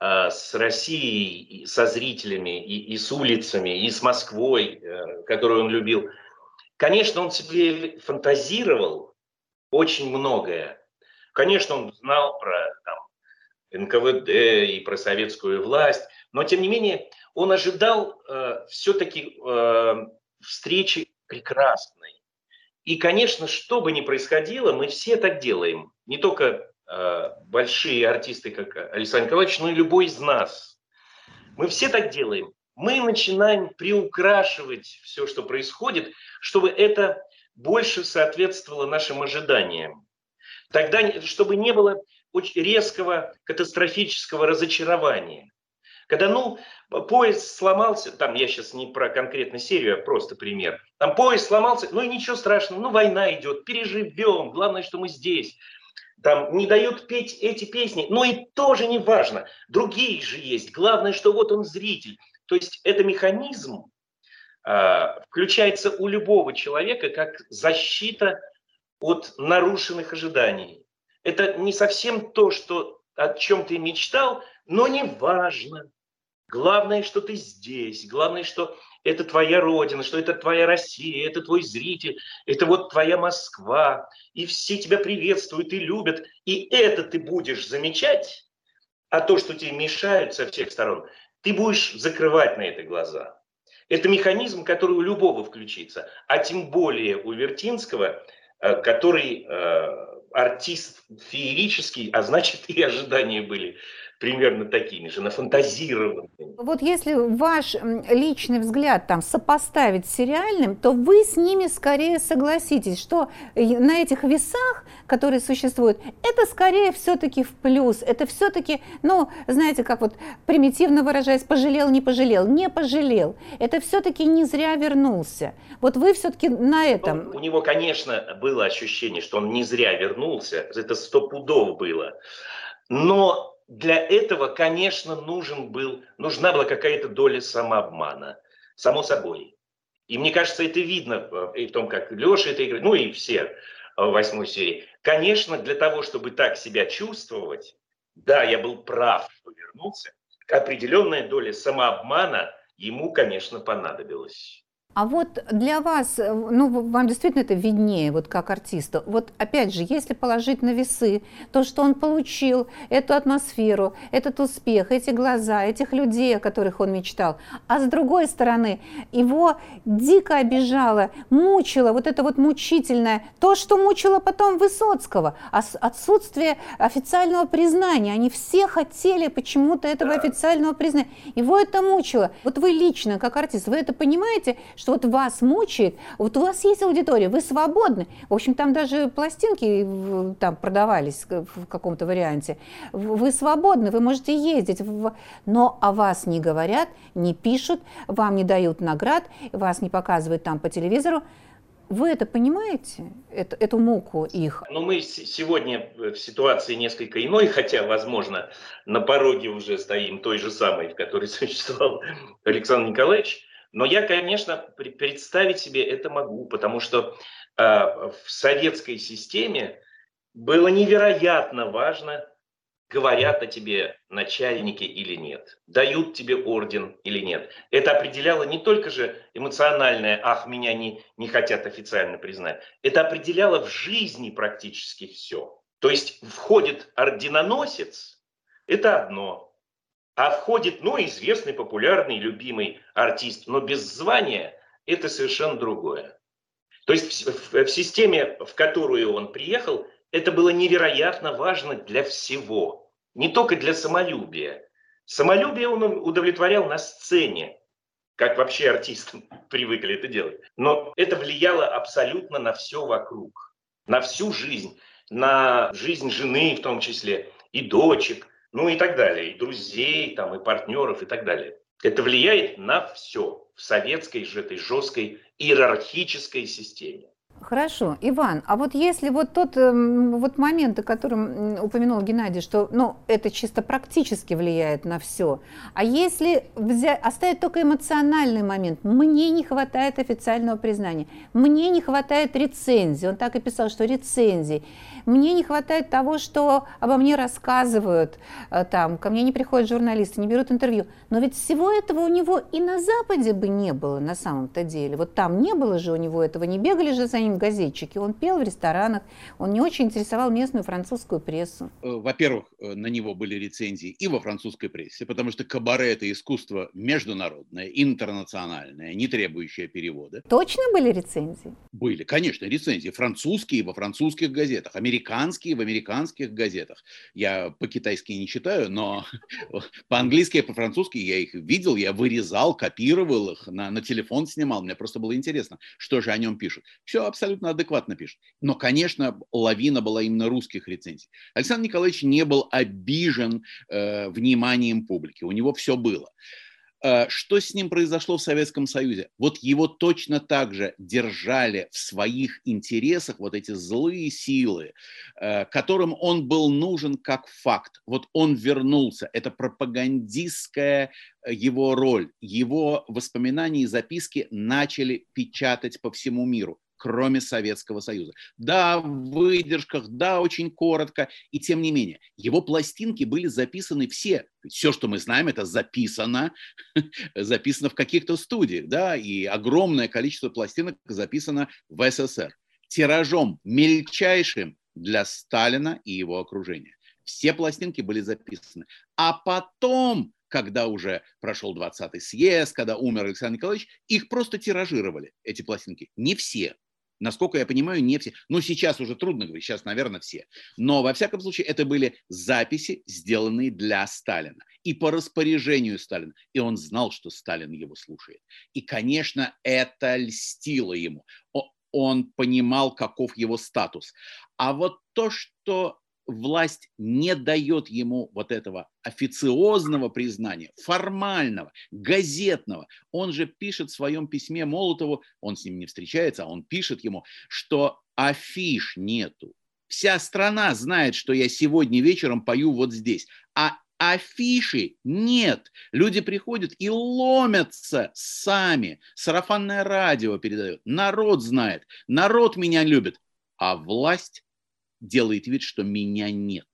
э, с Россией, со зрителями, и, и с улицами, и с Москвой, э, которую он любил, конечно, он себе фантазировал очень многое. Конечно, он знал про там, НКВД и про советскую власть, но тем не менее он ожидал э, все-таки э, встречи прекрасной. И, конечно, что бы ни происходило, мы все так делаем. Не только большие артисты, как Александр Николаевич, но и любой из нас. Мы все так делаем. Мы начинаем приукрашивать все, что происходит, чтобы это больше соответствовало нашим ожиданиям. Тогда, чтобы не было очень резкого катастрофического разочарования. Когда, ну, поезд сломался, там я сейчас не про конкретную серию, а просто пример. Там поезд сломался, ну и ничего страшного, ну война идет, переживем, главное, что мы здесь там не дают петь эти песни, но и тоже не важно. Другие же есть. Главное, что вот он зритель. То есть это механизм э, включается у любого человека как защита от нарушенных ожиданий. Это не совсем то, что, о чем ты мечтал, но не важно. Главное, что ты здесь. Главное, что это твоя родина, что это твоя Россия, это твой зритель, это вот твоя Москва. И все тебя приветствуют и любят. И это ты будешь замечать, а то, что тебе мешают со всех сторон, ты будешь закрывать на это глаза. Это механизм, который у любого включится, а тем более у Вертинского, э, который э, артист феерический, а значит и ожидания были примерно такими же, нафантазированными.
Вот если ваш личный взгляд там сопоставить с сериальным, то вы с ними скорее согласитесь, что на этих весах, которые существуют, это скорее все-таки в плюс, это все-таки, ну, знаете, как вот примитивно выражаясь, пожалел, не пожалел, не пожалел, это все-таки не зря вернулся. Вот вы все-таки на этом...
Ну, у него, конечно, было ощущение, что он не зря вернулся, это сто пудов было, но для этого, конечно, нужен был, нужна была какая-то доля самообмана, само собой. И мне кажется, это видно э, и в том, как Леша это играет, ну и все э, в восьмой серии. Конечно, для того, чтобы так себя чувствовать, да, я был прав, что вернулся, определенная доля самообмана ему, конечно, понадобилась.
А вот для вас, э, ну, вам действительно это виднее, вот как артисту. Вот опять же, если положить на весы то, что он получил, эту атмосферу, этот успех, эти глаза, этих людей, о которых он мечтал, а с другой стороны, его дико обижало, мучило, вот это вот мучительное, то, что мучило потом Высоцкого, отсутствие официального признания. Они все хотели почему-то этого официального признания. Его это мучило. Вот вы лично, как артист, вы это понимаете, что вот вас мучает, вот у вас есть аудитория, вы свободны. В общем, там даже пластинки там продавались в каком-то варианте. Вы свободны, вы можете ездить, но о вас не говорят, не пишут, вам не дают наград, вас не показывают там по телевизору. Вы это понимаете, эту, эту муку их?
Ну, мы сегодня в ситуации несколько иной, хотя, возможно, на пороге уже стоим той же самой, в которой существовал Александр Николаевич. Но я, конечно, представить себе это могу, потому что э, в советской системе было невероятно важно, говорят о тебе начальники или нет, дают тебе орден или нет. Это определяло не только же эмоциональное «ах, меня не, не хотят официально признать», это определяло в жизни практически все. То есть входит орденоносец, это одно – а входит, ну, известный, популярный, любимый артист, но без звания это совершенно другое. То есть в, в, в системе, в которую он приехал, это было невероятно важно для всего, не только для самолюбия. Самолюбие он удовлетворял на сцене, как вообще артисты привыкли это делать. Но это влияло абсолютно на все вокруг, на всю жизнь, на жизнь жены в том числе, и дочек, ну и так далее, и друзей, там, и партнеров, и так далее. Это влияет на все в советской же этой жесткой иерархической системе.
Хорошо, Иван, а вот если вот тот эм, вот момент, о котором упомянул Геннадий, что ну, это чисто практически влияет на все, а если взять, оставить только эмоциональный момент, мне не хватает официального признания, мне не хватает рецензий, он так и писал, что рецензий, мне не хватает того, что обо мне рассказывают, э, там, ко мне не приходят журналисты, не берут интервью, но ведь всего этого у него и на Западе бы не было на самом-то деле, вот там не было же у него этого, не бегали же за ним ним газетчики. Он пел в ресторанах, он не очень интересовал местную французскую прессу.
Э, во-первых, э, на него были рецензии и во французской прессе, потому что кабаре – это искусство международное, интернациональное, не требующее перевода.
Точно были рецензии?
Были, конечно, рецензии. Французские во французских газетах, американские в американских газетах. Я по-китайски не читаю, но по-английски и по-французски я их видел, я вырезал, копировал их, на, на телефон снимал. Мне просто было интересно, что же о нем пишут. Все абсолютно абсолютно адекватно пишет. Но, конечно, лавина была именно русских рецензий. Александр Николаевич не был обижен э, вниманием публики, у него все было. Э, что с ним произошло в Советском Союзе? Вот его точно так же держали в своих интересах вот эти злые силы, э, которым он был нужен как факт. Вот он вернулся. Это пропагандистская э, его роль. Его воспоминания и записки начали печатать по всему миру кроме Советского Союза. Да, в выдержках, да, очень коротко, и тем не менее. Его пластинки были записаны все. Все, что мы знаем, это записано, записано в каких-то студиях, да, и огромное количество пластинок записано в СССР. Тиражом мельчайшим для Сталина и его окружения. Все пластинки были записаны. А потом когда уже прошел 20-й съезд, когда умер Александр Николаевич, их просто тиражировали, эти пластинки. Не все. Насколько я понимаю, не все. Ну, сейчас уже трудно говорить, сейчас, наверное, все. Но, во всяком случае, это были записи, сделанные для Сталина. И по распоряжению Сталина. И он знал, что Сталин его слушает. И, конечно, это льстило ему. Он понимал, каков его статус. А вот то, что власть не дает ему вот этого официозного признания, формального, газетного. Он же пишет в своем письме Молотову, он с ним не встречается, а он пишет ему, что афиш нету. Вся страна знает, что я сегодня вечером пою вот здесь, а афиши нет. Люди приходят и ломятся сами. Сарафанное радио передает. Народ знает. Народ меня любит. А власть делает вид, что меня нет.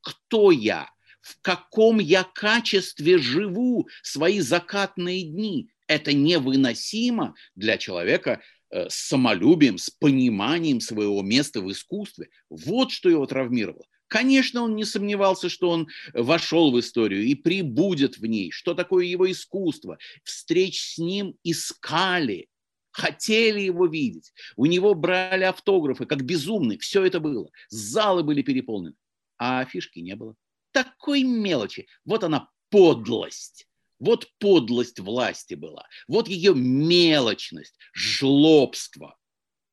Кто я? В каком я качестве живу свои закатные дни? Это невыносимо для человека э, с самолюбием, с пониманием своего места в искусстве. Вот что его травмировало. Конечно, он не сомневался, что он вошел в историю и прибудет в ней. Что такое его искусство? Встреч с ним искали, хотели его видеть. У него брали автографы, как безумный. Все это было. Залы были переполнены. А фишки не было. Такой мелочи. Вот она подлость. Вот подлость власти была. Вот ее мелочность, жлобство.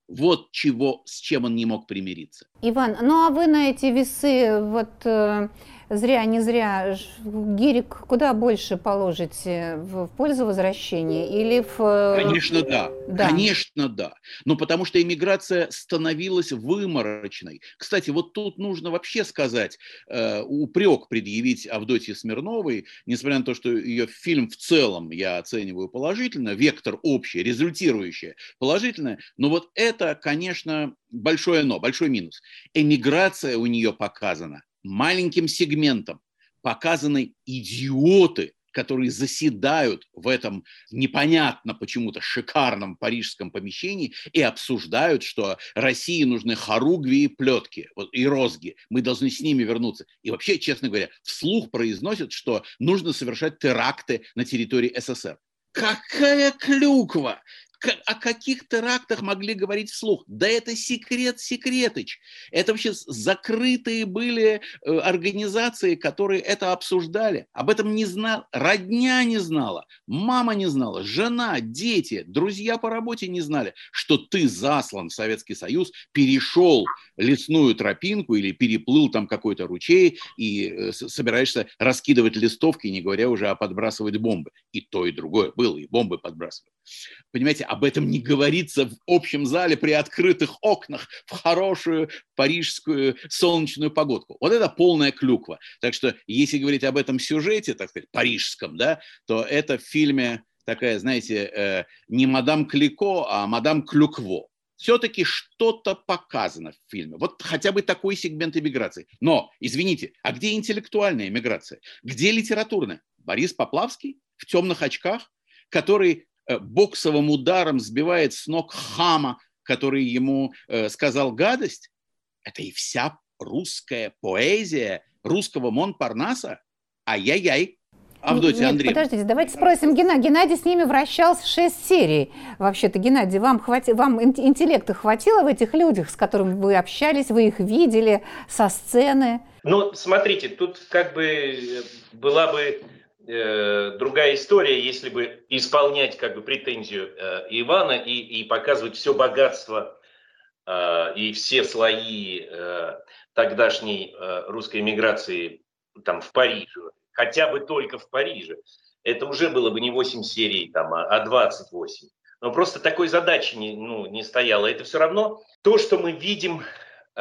Вот чего, с чем он не мог примириться.
Иван, ну а вы на эти весы вот э, зря, не зря, гирик куда больше положите в пользу возвращения или в...
Э, Конечно, да. да. Конечно, да. Но потому что иммиграция становилась выморочной. Кстати, вот тут нужно вообще сказать, э, упрек предъявить Авдотье Смирновой, несмотря на то, что ее фильм в целом я оцениваю положительно, вектор общий, результирующий положительно, но вот это, конечно, большое но, большой минус. Эмиграция у нее показана маленьким сегментом показаны идиоты, которые заседают в этом непонятно почему-то шикарном парижском помещении и обсуждают, что России нужны хоругви и плетки, вот, и розги. Мы должны с ними вернуться. И вообще, честно говоря, вслух произносят, что нужно совершать теракты на территории СССР. Какая клюква! О каких терактах могли говорить вслух? Да это секрет секретыч. Это вообще закрытые были э, организации, которые это обсуждали. Об этом не знал, родня не знала, мама не знала, жена, дети, друзья по работе не знали, что ты заслан в Советский Союз, перешел лесную тропинку или переплыл там какой-то ручей и э, собираешься раскидывать листовки, не говоря уже о подбрасывать бомбы. И то, и другое было, и бомбы подбрасывали. Понимаете, об этом не говорится в общем зале при открытых окнах в хорошую парижскую солнечную погодку. Вот это полная клюква. Так что если говорить об этом сюжете, так сказать, парижском, да, то это в фильме такая, знаете, э, не мадам Клико, а мадам Клюкво. Все-таки что-то показано в фильме. Вот хотя бы такой сегмент иммиграции. Но, извините, а где интеллектуальная иммиграция? Где литературная? Борис Поплавский в темных очках, который боксовым ударом сбивает с ног хама, который ему э, сказал гадость, это и вся русская поэзия русского Монпарнаса. Ай-яй-яй. Авдотья Андреевна.
Подождите, давайте спросим Геннадия. Геннадий с ними вращался шесть серий. Вообще-то, Геннадий, вам, хвати... вам интеллекта хватило в этих людях, с которыми вы общались, вы их видели со сцены?
Ну, смотрите, тут как бы э, была бы Э, другая история, если бы исполнять как бы претензию э, Ивана и, и показывать все богатство э, и все слои э, тогдашней э, русской миграции там в Париже, хотя бы только в Париже. это уже было бы не 8 серий, там, а 28. Но просто такой задачи не, ну, не стояло. Это все равно то, что мы видим,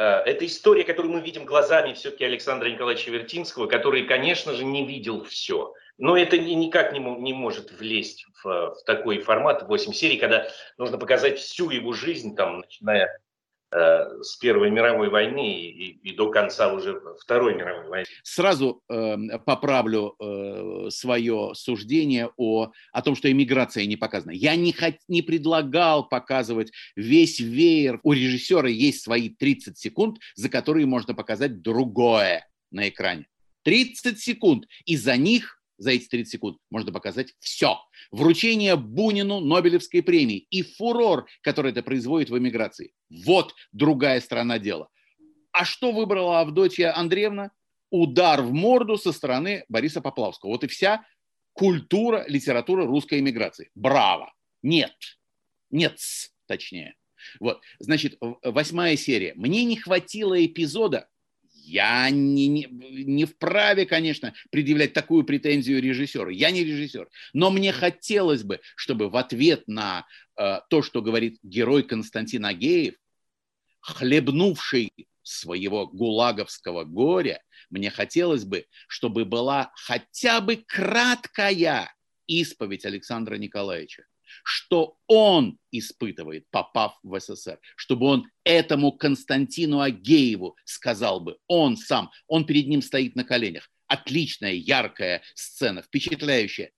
это история, которую мы видим глазами все-таки Александра Николаевича Вертинского, который, конечно же, не видел все. Но это никак не, не может влезть в, в такой формат 8 серий, когда нужно показать всю его жизнь, там, начиная Э, с Первой мировой войны и, и до конца уже Второй мировой войны.
Сразу э, поправлю э, свое суждение о, о том, что иммиграция не показана. Я не, хот, не предлагал показывать весь веер. У режиссера есть свои 30 секунд, за которые можно показать другое на экране. 30 секунд. И за них за эти 30 секунд можно показать все. Вручение Бунину Нобелевской премии и фурор, который это производит в эмиграции. Вот другая сторона дела. А что выбрала Авдотья Андреевна? Удар в морду со стороны Бориса Поплавского. Вот и вся культура, литература русской эмиграции. Браво! Нет. Нет, точнее. Вот, значит, восьмая серия. Мне не хватило эпизода, я не, не, не вправе, конечно, предъявлять такую претензию режиссеру. Я не режиссер. Но мне хотелось бы, чтобы в ответ на э, то, что говорит герой Константин Агеев, хлебнувший своего гулаговского горя, мне хотелось бы, чтобы была хотя бы краткая исповедь Александра Николаевича что он испытывает, попав в СССР, чтобы он этому Константину Агееву сказал бы, он сам, он перед ним стоит на коленях. Отличная, яркая сцена, впечатляющая.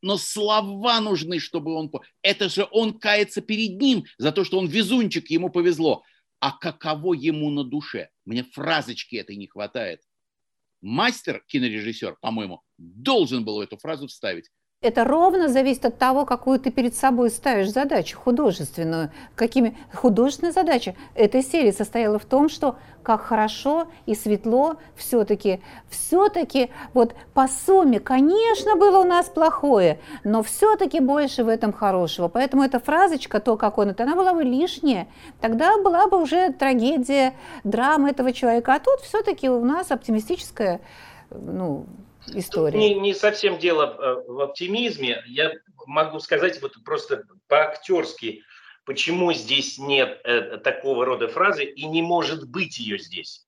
Но слова нужны, чтобы он... Это же он кается перед ним за то, что он везунчик, ему повезло. А каково ему на душе? Мне фразочки этой не хватает. Мастер, кинорежиссер, по-моему, должен был эту фразу вставить.
Это ровно зависит от того, какую ты перед собой ставишь задачу художественную. Какими художественная задача этой серии состояла в том, что как хорошо и светло все-таки, все-таки вот по сумме, конечно, было у нас плохое, но все-таки больше в этом хорошего. Поэтому эта фразочка, то, как он это, она была бы лишняя. Тогда была бы уже трагедия, драма этого человека. А тут все-таки у нас оптимистическая ну, история.
Не, не совсем дело э, в оптимизме. Я могу сказать вот просто по-актерски, почему здесь нет э, такого рода фразы и не может быть ее здесь.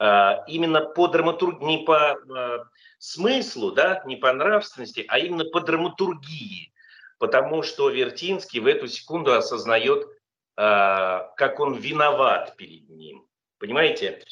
Э, именно по драматургии, не по э, смыслу, да, не по нравственности, а именно по драматургии. Потому что Вертинский в эту секунду осознает, э, как он виноват перед ним. Понимаете?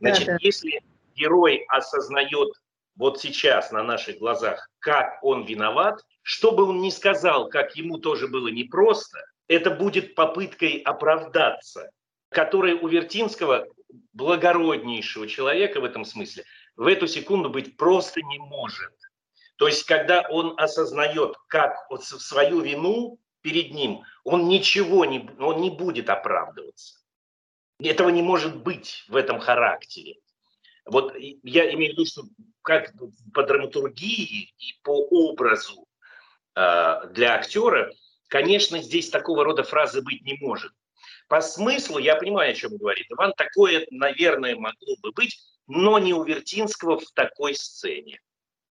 Значит, да, да. если герой осознает вот сейчас на наших глазах, как он виноват, что бы он ни сказал, как ему тоже было непросто, это будет попыткой оправдаться, которая у Вертинского, благороднейшего человека в этом смысле, в эту секунду быть просто не может. То есть, когда он осознает, как вот свою вину перед ним, он ничего не, он не будет оправдываться. Этого не может быть в этом характере. Вот я имею в виду, что как по драматургии и по образу э, для актера, конечно, здесь такого рода фразы быть не может. По смыслу, я понимаю, о чем говорит Иван, такое, наверное, могло бы быть, но не у Вертинского в такой сцене.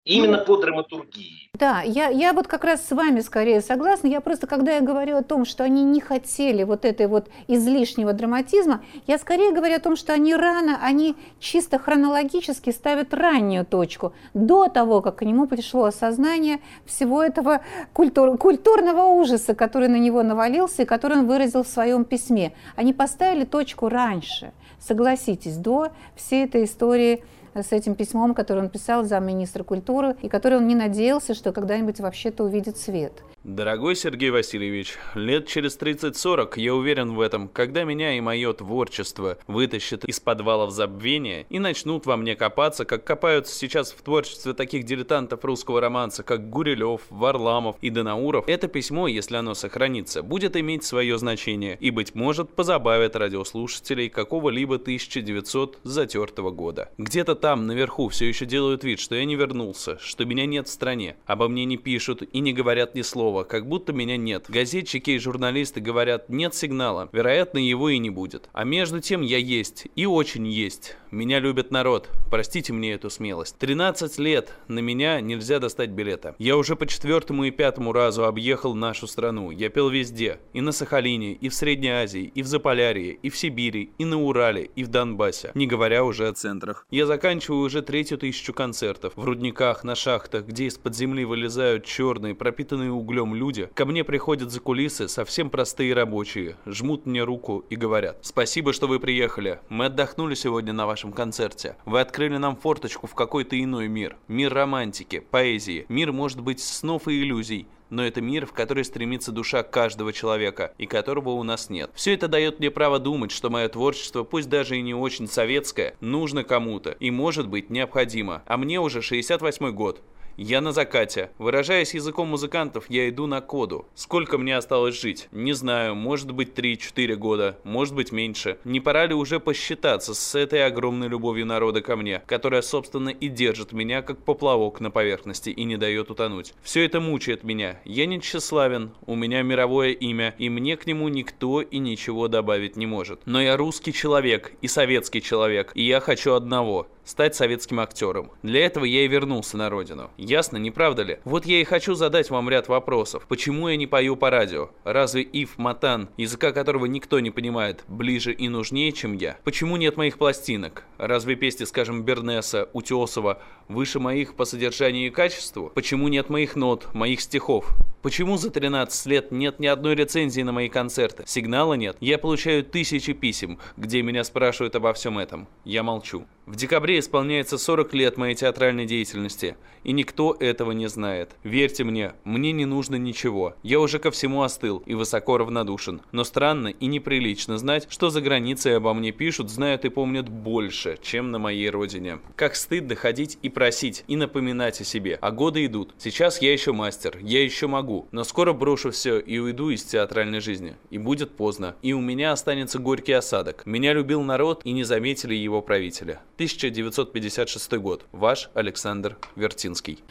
Именно ну, по драматургии.
Да, я, я вот как раз с вами скорее согласна. Я просто, когда я говорю о том, что они не хотели вот этой вот излишнего драматизма, я скорее говорю о том, что они рано, они чисто хронологически ставят раннюю точку, до того, как к нему пришло осознание всего этого культур, культурного ужаса, который на него навалился и который он выразил в своем письме. Они поставили точку раньше, согласитесь, до всей этой истории с этим письмом, которое он писал замминистра культуры, и который он не надеялся, что когда-нибудь вообще-то увидит свет.
Дорогой Сергей Васильевич, лет через 30-40, я уверен в этом, когда меня и мое творчество вытащат из подвалов забвения и начнут во мне копаться, как копаются сейчас в творчестве таких дилетантов русского романса, как Гурилев, Варламов и Донауров, это письмо, если оно сохранится, будет иметь свое значение и, быть может, позабавит радиослушателей какого-либо 1900 затертого года. Где-то там, наверху, все еще делают вид, что я не вернулся, что меня нет в стране, обо мне не пишут и не говорят ни слова, слова, как будто меня нет. Газетчики и журналисты говорят, нет сигнала. Вероятно, его и не будет. А между тем я есть. И очень есть. Меня любит народ. Простите мне эту смелость. 13 лет на меня нельзя достать билета. Я уже по четвертому и пятому разу объехал нашу страну. Я пел везде. И на Сахалине, и в Средней Азии, и в Заполярье, и в Сибири, и на Урале, и в Донбассе. Не говоря уже о центрах. Я заканчиваю уже третью тысячу концертов. В рудниках, на шахтах, где из-под земли вылезают черные, пропитанные углем люди. Ко мне приходят за кулисы совсем простые рабочие. Жмут мне руку и говорят. Спасибо, что вы приехали. Мы отдохнули сегодня на вашем концерте. Вы открыли нам форточку в какой-то иной мир. Мир романтики, поэзии. Мир, может быть, снов и иллюзий но это мир, в который стремится душа каждого человека, и которого у нас нет. Все это дает мне право думать, что мое творчество, пусть даже и не очень советское, нужно кому-то и может быть необходимо. А мне уже 68 год. Я на закате. Выражаясь языком музыкантов, я иду на коду. Сколько мне осталось жить? Не знаю, может быть 3-4 года, может быть меньше. Не пора ли уже посчитаться с этой огромной любовью народа ко мне, которая, собственно, и держит меня как поплавок на поверхности и не дает утонуть? Все это мучает меня. Я не тщеславен, у меня мировое имя, и мне к нему никто и ничего добавить не может. Но я русский человек и советский человек, и я хочу одного – стать советским актером. Для этого я и вернулся на родину. Ясно, не правда ли? Вот я и хочу задать вам ряд вопросов. Почему я не пою по радио? Разве Ив Матан, языка которого никто не понимает, ближе и нужнее, чем я? Почему нет моих пластинок? Разве песни, скажем, Бернеса, Утесова выше моих по содержанию и качеству? Почему нет моих нот, моих стихов? Почему за 13 лет нет ни одной рецензии на мои концерты? Сигнала нет. Я получаю тысячи писем, где меня спрашивают обо всем этом. Я молчу. В декабре исполняется 40 лет моей театральной деятельности, и никто этого не знает. Верьте мне, мне не нужно ничего. Я уже ко всему остыл и высоко равнодушен. Но странно и неприлично знать, что за границей обо мне пишут, знают и помнят больше, чем на моей родине. Как стыдно ходить и просить, и напоминать о себе. А годы идут. Сейчас я еще мастер, я еще могу. Но скоро брошу все и уйду из театральной жизни. И будет поздно. И у меня останется горький осадок. Меня любил народ и не заметили его правители. 1956 год. Ваш Александр Вертинский.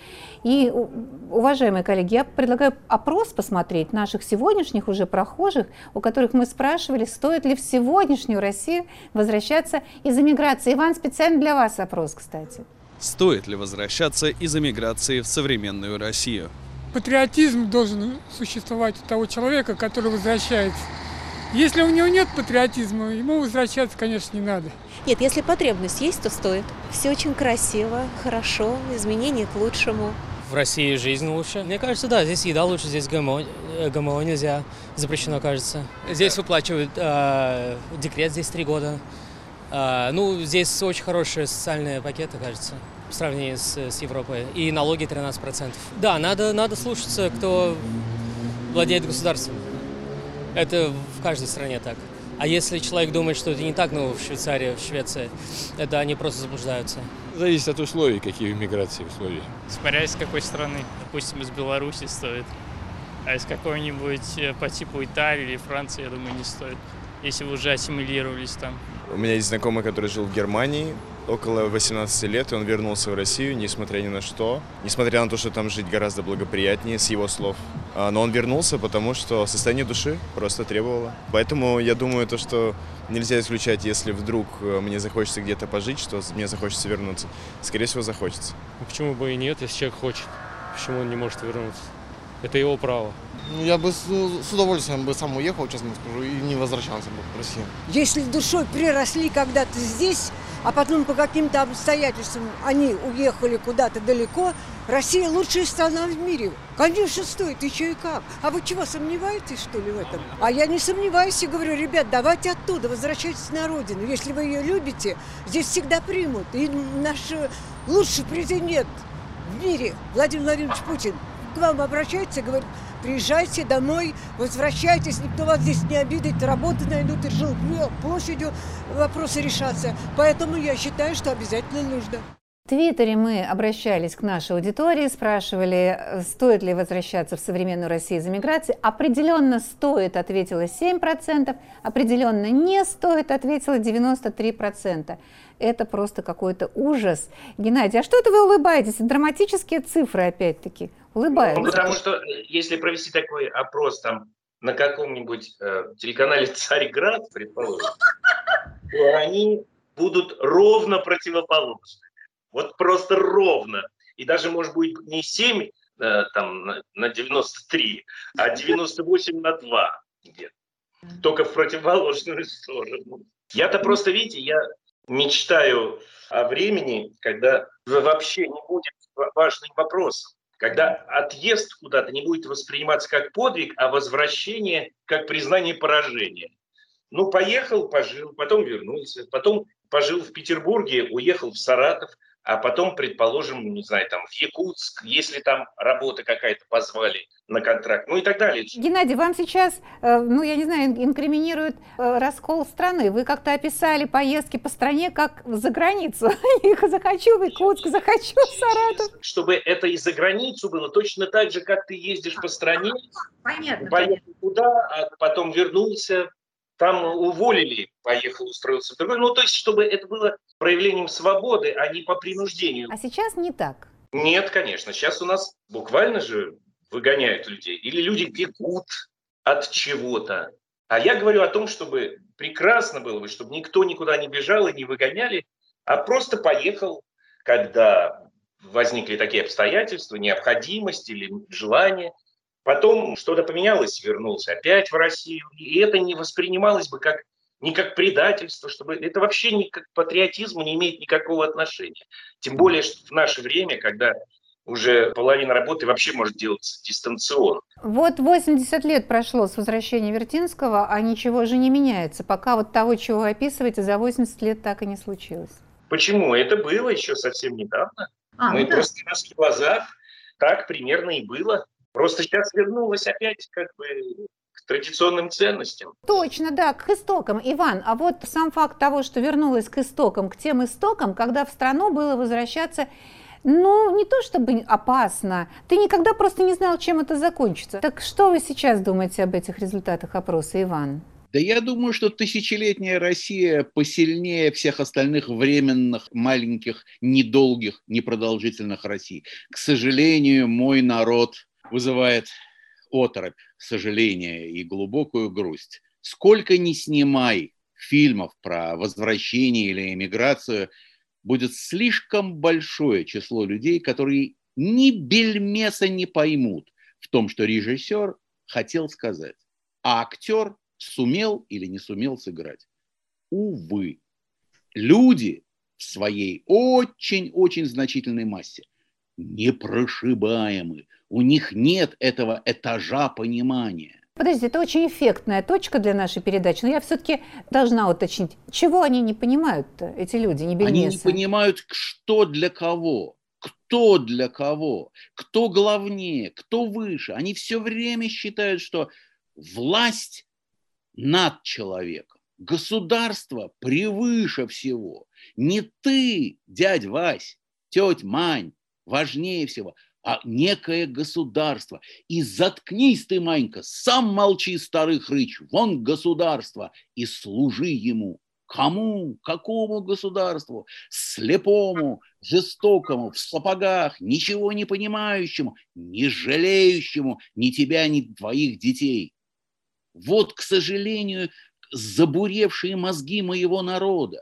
И, уважаемые коллеги, я предлагаю опрос посмотреть наших сегодняшних уже прохожих, у которых мы спрашивали, стоит ли в сегодняшнюю Россию возвращаться из эмиграции. Иван, специально для вас опрос, кстати.
Стоит ли возвращаться из эмиграции в современную Россию?
Патриотизм должен существовать у того человека, который возвращается. Если у него нет патриотизма, ему возвращаться, конечно, не надо.
Нет, если потребность есть, то стоит. Все очень красиво, хорошо, изменения к лучшему.
В России жизнь лучше. Мне кажется, да, здесь еда лучше, здесь ГМО, э, ГМО нельзя, запрещено, кажется. Здесь выплачивают э, декрет, здесь три года. Э, ну, здесь очень хорошие социальные пакеты, кажется, в сравнении с, с Европой. И налоги 13%. Да, надо, надо слушаться, кто владеет государством. Это в каждой стране так. А если человек думает, что это не так, ну, в Швейцарии, в Швеции, это они просто заблуждаются.
Зависит от условий, какие в миграции условия.
Смотря из какой страны. Допустим, из Беларуси стоит. А из какой-нибудь э, по типу Италии или Франции, я думаю, не стоит. Если вы уже ассимилировались там.
У меня есть знакомый, который жил в Германии около 18 лет, и он вернулся в Россию, несмотря ни на что. Несмотря на то, что там жить гораздо благоприятнее, с его слов. А, но он вернулся, потому что состояние души просто требовало. Поэтому я думаю, то, что нельзя исключать, если вдруг э, мне захочется где-то пожить, что мне захочется вернуться. Скорее всего, захочется.
Ну, почему бы и нет, если человек хочет? Почему он не может вернуться? Это его право.
Ну, я бы с, с удовольствием бы сам уехал, честно скажу, и не возвращался бы в Россию.
Если душой приросли когда-то здесь, а потом по каким-то обстоятельствам они уехали куда-то далеко, Россия лучшая страна в мире. Конечно, стоит, еще и как. А вы чего, сомневаетесь, что ли, в этом? А я не сомневаюсь и говорю, ребят, давайте оттуда, возвращайтесь на родину. Если вы ее любите, здесь всегда примут. И наш лучший президент в мире, Владимир Владимирович Путин, к вам обращается, говорит, приезжайте домой, возвращайтесь, никто вас здесь не обидит, работы найдут, и жил площадью вопросы решаться. Поэтому я считаю, что обязательно нужно.
В Твиттере мы обращались к нашей аудитории, спрашивали, стоит ли возвращаться в современную Россию из эмиграции. Определенно стоит, ответило 7%, определенно не стоит, ответило 93%. Это просто какой-то ужас. Геннадий, а что это вы улыбаетесь? Драматические цифры опять-таки. Улыбаются.
Ну, потому что если провести такой опрос там на каком-нибудь э, телеканале «Царьград», предположим, то они будут ровно противоположны. Вот просто ровно. И даже, может быть, не 7 э, там, на 93, а 98 на 2 где-то. Только в противоположную сторону. Я-то просто, видите, я мечтаю о времени, когда вообще не будет важным вопросом. Когда отъезд куда-то не будет восприниматься как подвиг, а возвращение как признание поражения. Ну, поехал, пожил, потом вернулся, потом пожил в Петербурге, уехал в Саратов, а потом, предположим, не знаю, там в Якутск, если там работа какая-то позвали на контракт, ну и так далее.
Геннадий, вам сейчас, э, ну я не знаю, инкриминируют э, раскол страны. Вы как-то описали поездки по стране как за границу. захочу в Якутск, захочу в Саратов.
Чтобы это и за границу было, точно так же, как ты ездишь по стране,
понятно,
поехал понятно. туда, а потом вернулся, там уволили, поехал, устроился в другой. Ну, то есть, чтобы это было проявлением свободы, а не по принуждению.
А сейчас не так.
Нет, конечно. Сейчас у нас буквально же выгоняют людей. Или люди бегут от чего-то. А я говорю о том, чтобы прекрасно было бы, чтобы никто никуда не бежал и не выгоняли, а просто поехал, когда возникли такие обстоятельства, необходимость или желание – Потом что-то поменялось, вернулся опять в Россию. И это не воспринималось бы как не как предательство, чтобы это вообще не как патриотизму не имеет никакого отношения. Тем более что в наше время, когда уже половина работы вообще может делаться дистанционно.
Вот 80 лет прошло с возвращения Вертинского, а ничего же не меняется. Пока вот того, чего вы описываете, за 80 лет так и не случилось.
Почему? Это было еще совсем недавно. А, Мы ну да. просто на наших глазах так примерно и было. Просто сейчас вернулась опять как бы к традиционным ценностям.
Точно, да, к истокам. Иван, а вот сам факт того, что вернулась к истокам, к тем истокам, когда в страну было возвращаться ну, не то чтобы опасно, ты никогда просто не знал, чем это закончится. Так что вы сейчас думаете об этих результатах опроса, Иван?
Да я думаю, что тысячелетняя Россия посильнее всех остальных временных, маленьких, недолгих, непродолжительных Россий. К сожалению, мой народ вызывает оторопь, сожаление и глубокую грусть. Сколько ни снимай фильмов про возвращение или эмиграцию, будет слишком большое число людей, которые ни бельмеса не поймут в том, что режиссер хотел сказать, а актер сумел или не сумел сыграть. Увы, люди в своей очень-очень значительной массе непрошибаемы, у них нет этого этажа понимания.
Подождите, это очень эффектная точка для нашей передачи, но я все-таки должна уточнить, чего они не понимают-то, эти люди, не бельмесы?
Они не понимают, что для кого, кто для кого, кто главнее, кто выше. Они все время считают, что власть над человеком, государство превыше всего. Не ты, дядь Вась, тетя Мань, важнее всего – а некое государство. И заткнись ты, Манька, сам молчи, старый хрыч, вон государство, и служи ему. Кому? Какому государству? Слепому, жестокому, в сапогах, ничего не понимающему, не жалеющему ни тебя, ни твоих детей. Вот, к сожалению, забуревшие мозги моего народа.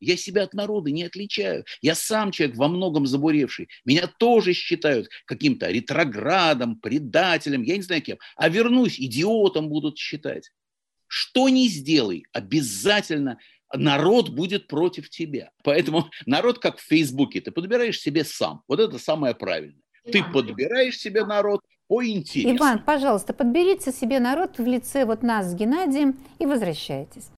Я себя от народа не отличаю. Я сам человек во многом забуревший. Меня тоже считают каким-то ретроградом, предателем, я не знаю кем. А вернусь, идиотом будут считать. Что ни сделай, обязательно народ будет против тебя. Поэтому народ, как в Фейсбуке, ты подбираешь себе сам. Вот это самое правильное. Ты подбираешь себе народ по интересу.
Иван, пожалуйста, подберите себе народ в лице вот нас с Геннадием и возвращайтесь.